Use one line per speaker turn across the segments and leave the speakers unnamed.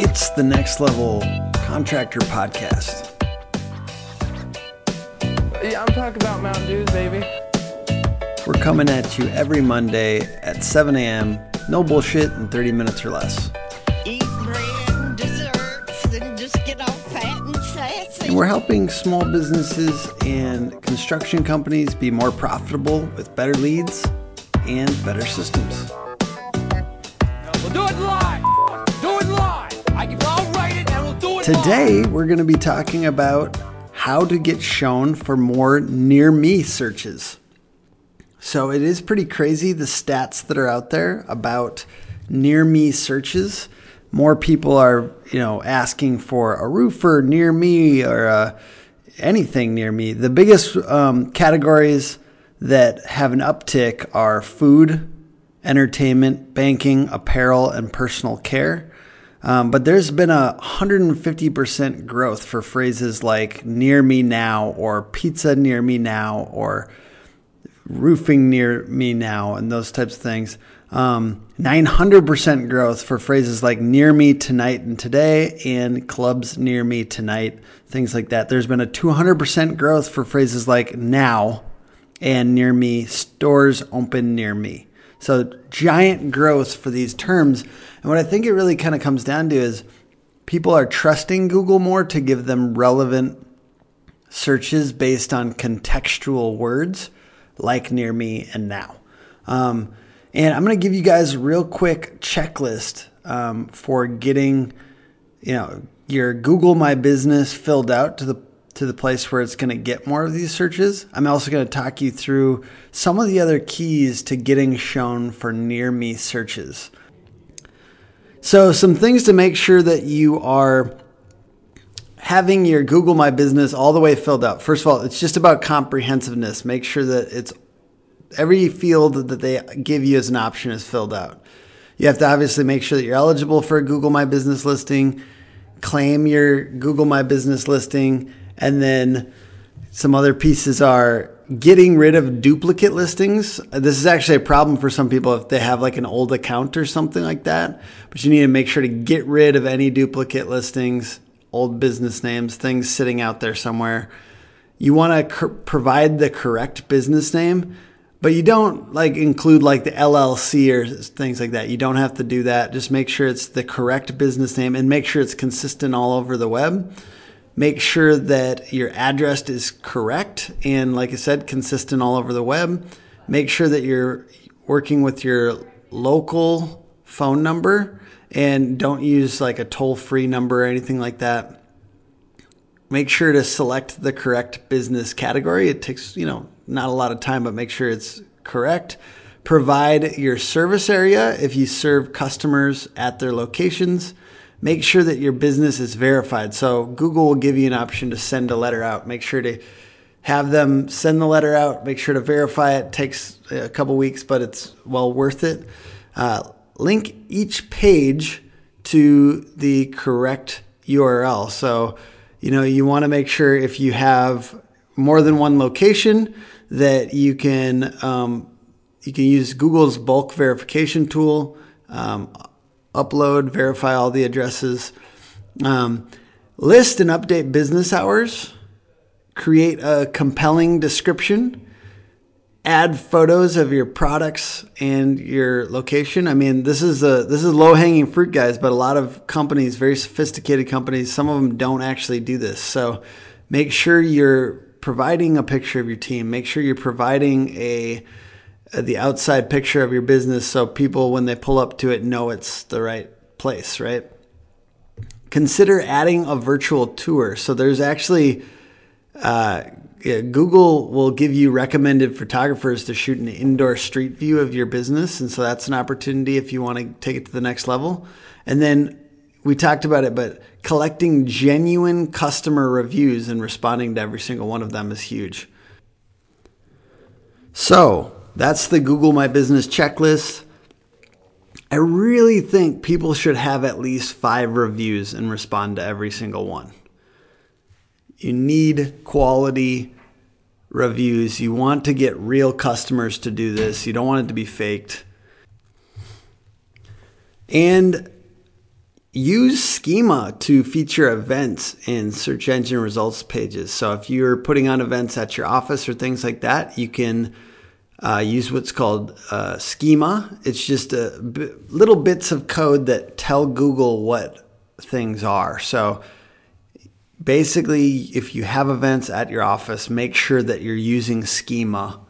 It's the Next Level Contractor Podcast.
Yeah, I'm talking about Mountain Dews, baby.
We're coming at you every Monday at 7 a.m. No bullshit in 30 minutes or less.
Eat bread and desserts and just get all fat and sassy.
And we're helping small businesses and construction companies be more profitable with better leads and better systems.
We'll do it live.
Today, we're going to be talking about how to get shown for more near me searches. So, it is pretty crazy the stats that are out there about near me searches. More people are, you know, asking for a roofer near me or uh, anything near me. The biggest um, categories that have an uptick are food, entertainment, banking, apparel, and personal care. Um, but there's been a 150% growth for phrases like near me now or pizza near me now or roofing near me now and those types of things. Um, 900% growth for phrases like near me tonight and today and clubs near me tonight, things like that. There's been a 200% growth for phrases like now and near me, stores open near me. So giant growth for these terms. And what I think it really kind of comes down to is people are trusting Google more to give them relevant searches based on contextual words like near me and now. Um, and I'm going to give you guys a real quick checklist um, for getting, you know, your Google My Business filled out to the to the place where it's going to get more of these searches. I'm also going to talk you through some of the other keys to getting shown for near me searches. So, some things to make sure that you are having your Google My Business all the way filled out. First of all, it's just about comprehensiveness. Make sure that it's every field that they give you as an option is filled out. You have to obviously make sure that you're eligible for a Google My Business listing, claim your Google My Business listing, and then some other pieces are getting rid of duplicate listings. This is actually a problem for some people if they have like an old account or something like that. But you need to make sure to get rid of any duplicate listings, old business names, things sitting out there somewhere. You want to provide the correct business name, but you don't like include like the LLC or things like that. You don't have to do that. Just make sure it's the correct business name and make sure it's consistent all over the web make sure that your address is correct and like i said consistent all over the web. Make sure that you're working with your local phone number and don't use like a toll-free number or anything like that. Make sure to select the correct business category. It takes you know not a lot of time but make sure it's correct. Provide your service area if you serve customers at their locations make sure that your business is verified. So Google will give you an option to send a letter out. Make sure to have them send the letter out. Make sure to verify it. it takes a couple weeks, but it's well worth it. Uh, link each page to the correct URL. So, you know, you want to make sure if you have more than one location that you can um, you can use Google's bulk verification tool. Um, upload, verify all the addresses, um, list and update business hours, create a compelling description, add photos of your products and your location. I mean, this is a this is low hanging fruit, guys. But a lot of companies, very sophisticated companies, some of them don't actually do this. So make sure you're providing a picture of your team. Make sure you're providing a the outside picture of your business so people when they pull up to it know it's the right place right? Consider adding a virtual tour. So there's actually uh, yeah, google will give you recommended photographers to shoot an indoor street view of your business and so that's an opportunity if you want to take it to the next level. And then we talked about it but collecting genuine customer reviews and responding to every single one of them is huge. So that's the Google My Business checklist. I really think people should have at least five reviews and respond to every single one. You need quality reviews. You want to get real customers to do this. You don't want it to be faked. And use schema to feature events in search engine results pages. So if you're putting on events at your office or things like that, you can uh, use what's called uh, schema. It's just a b- little bits of code that tell Google what things are. So basically, if you have events at your office, make sure that you're using schema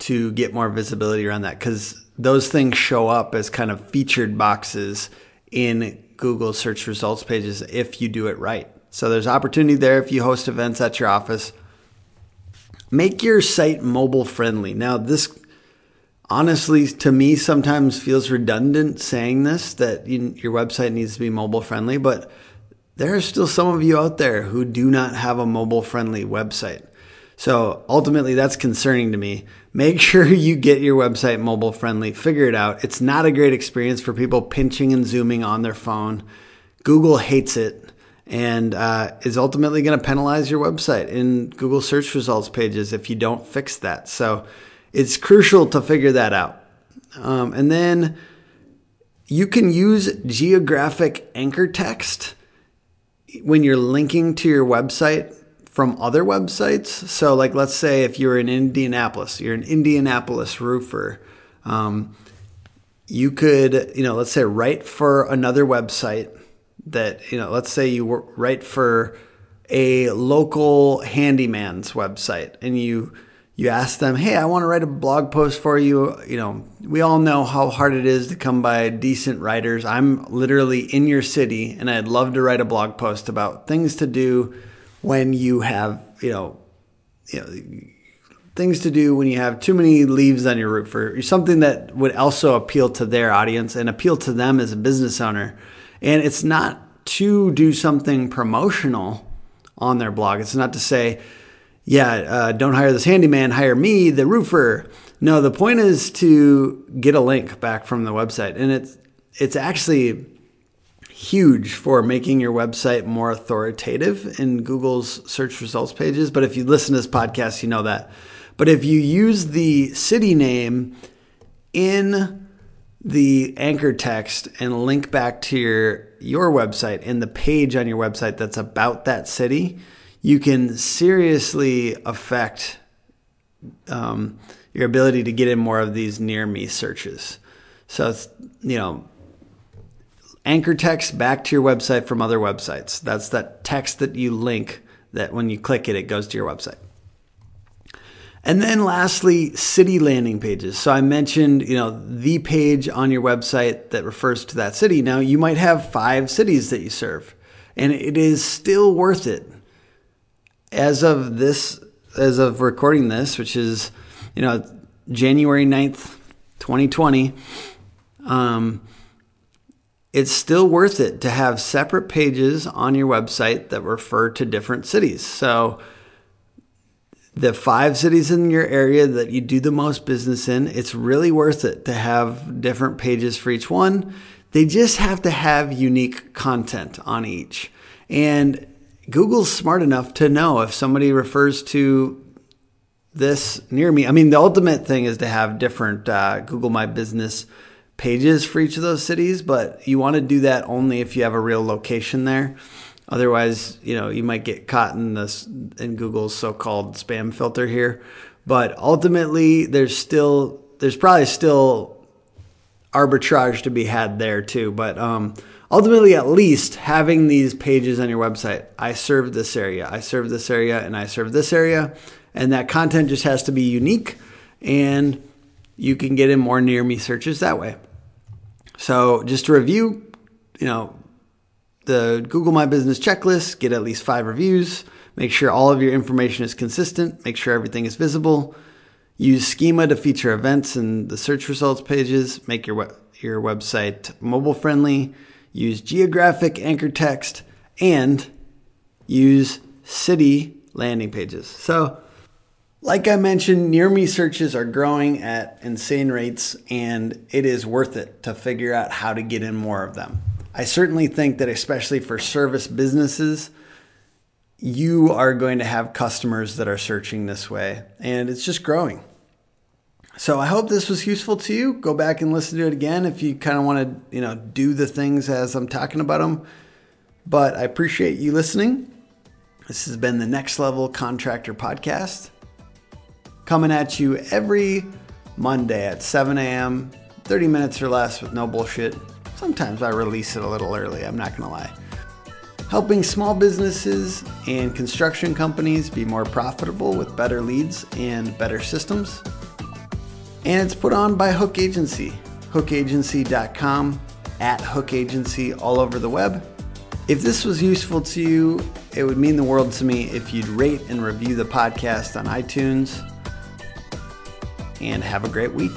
to get more visibility around that because those things show up as kind of featured boxes in Google search results pages if you do it right. So there's opportunity there if you host events at your office. Make your site mobile friendly. Now, this honestly to me sometimes feels redundant saying this that you, your website needs to be mobile friendly, but there are still some of you out there who do not have a mobile friendly website. So ultimately, that's concerning to me. Make sure you get your website mobile friendly. Figure it out. It's not a great experience for people pinching and zooming on their phone. Google hates it and uh, is ultimately going to penalize your website in Google search results pages if you don't fix that. So it's crucial to figure that out. Um, and then you can use geographic anchor text when you're linking to your website from other websites. So, like, let's say if you're in Indianapolis, you're an Indianapolis roofer. Um, you could, you know, let's say write for another website that, you know, let's say you write for a local handyman's website and you you ask them, "Hey, I want to write a blog post for you." You know, we all know how hard it is to come by decent writers. I'm literally in your city, and I'd love to write a blog post about things to do when you have, you know, you know, things to do when you have too many leaves on your roof, or something that would also appeal to their audience and appeal to them as a business owner. And it's not to do something promotional on their blog. It's not to say yeah, uh, don't hire this handyman, hire me, the roofer. No, the point is to get a link back from the website, and it's it's actually huge for making your website more authoritative in Google's search results pages. But if you listen to this podcast, you know that. But if you use the city name in the anchor text and link back to your your website and the page on your website that's about that city, you can seriously affect um, your ability to get in more of these near me searches. So, it's, you know, anchor text back to your website from other websites. That's that text that you link that when you click it, it goes to your website. And then lastly, city landing pages. So I mentioned, you know, the page on your website that refers to that city. Now you might have five cities that you serve, and it is still worth it as of this, as of recording this, which is, you know, January 9th, 2020, um, it's still worth it to have separate pages on your website that refer to different cities. So, the five cities in your area that you do the most business in, it's really worth it to have different pages for each one. They just have to have unique content on each. And Google's smart enough to know if somebody refers to this near me. I mean, the ultimate thing is to have different uh, Google My Business pages for each of those cities, but you want to do that only if you have a real location there. Otherwise, you know, you might get caught in this in Google's so-called spam filter here. But ultimately, there's still there's probably still arbitrage to be had there too. But um, ultimately, at least having these pages on your website, I serve this area, I serve this area, and I serve this area, and that content just has to be unique, and you can get in more near me searches that way. So, just to review, you know, the Google My Business checklist, get at least five reviews, make sure all of your information is consistent, make sure everything is visible. Use schema to feature events in the search results pages, make your, your website mobile friendly, use geographic anchor text, and use city landing pages. So, like I mentioned, near me searches are growing at insane rates, and it is worth it to figure out how to get in more of them. I certainly think that, especially for service businesses, you are going to have customers that are searching this way, and it's just growing. So I hope this was useful to you. Go back and listen to it again if you kind of want to, you know, do the things as I'm talking about them. But I appreciate you listening. This has been the Next Level Contractor Podcast, coming at you every Monday at 7 a.m., 30 minutes or less with no bullshit. Sometimes I release it a little early, I'm not gonna lie. Helping small businesses and construction companies be more profitable with better leads and better systems. And it's put on by Hook Agency, hookagency.com, at Hook Agency all over the web. If this was useful to you, it would mean the world to me if you'd rate and review the podcast on iTunes. And have a great week.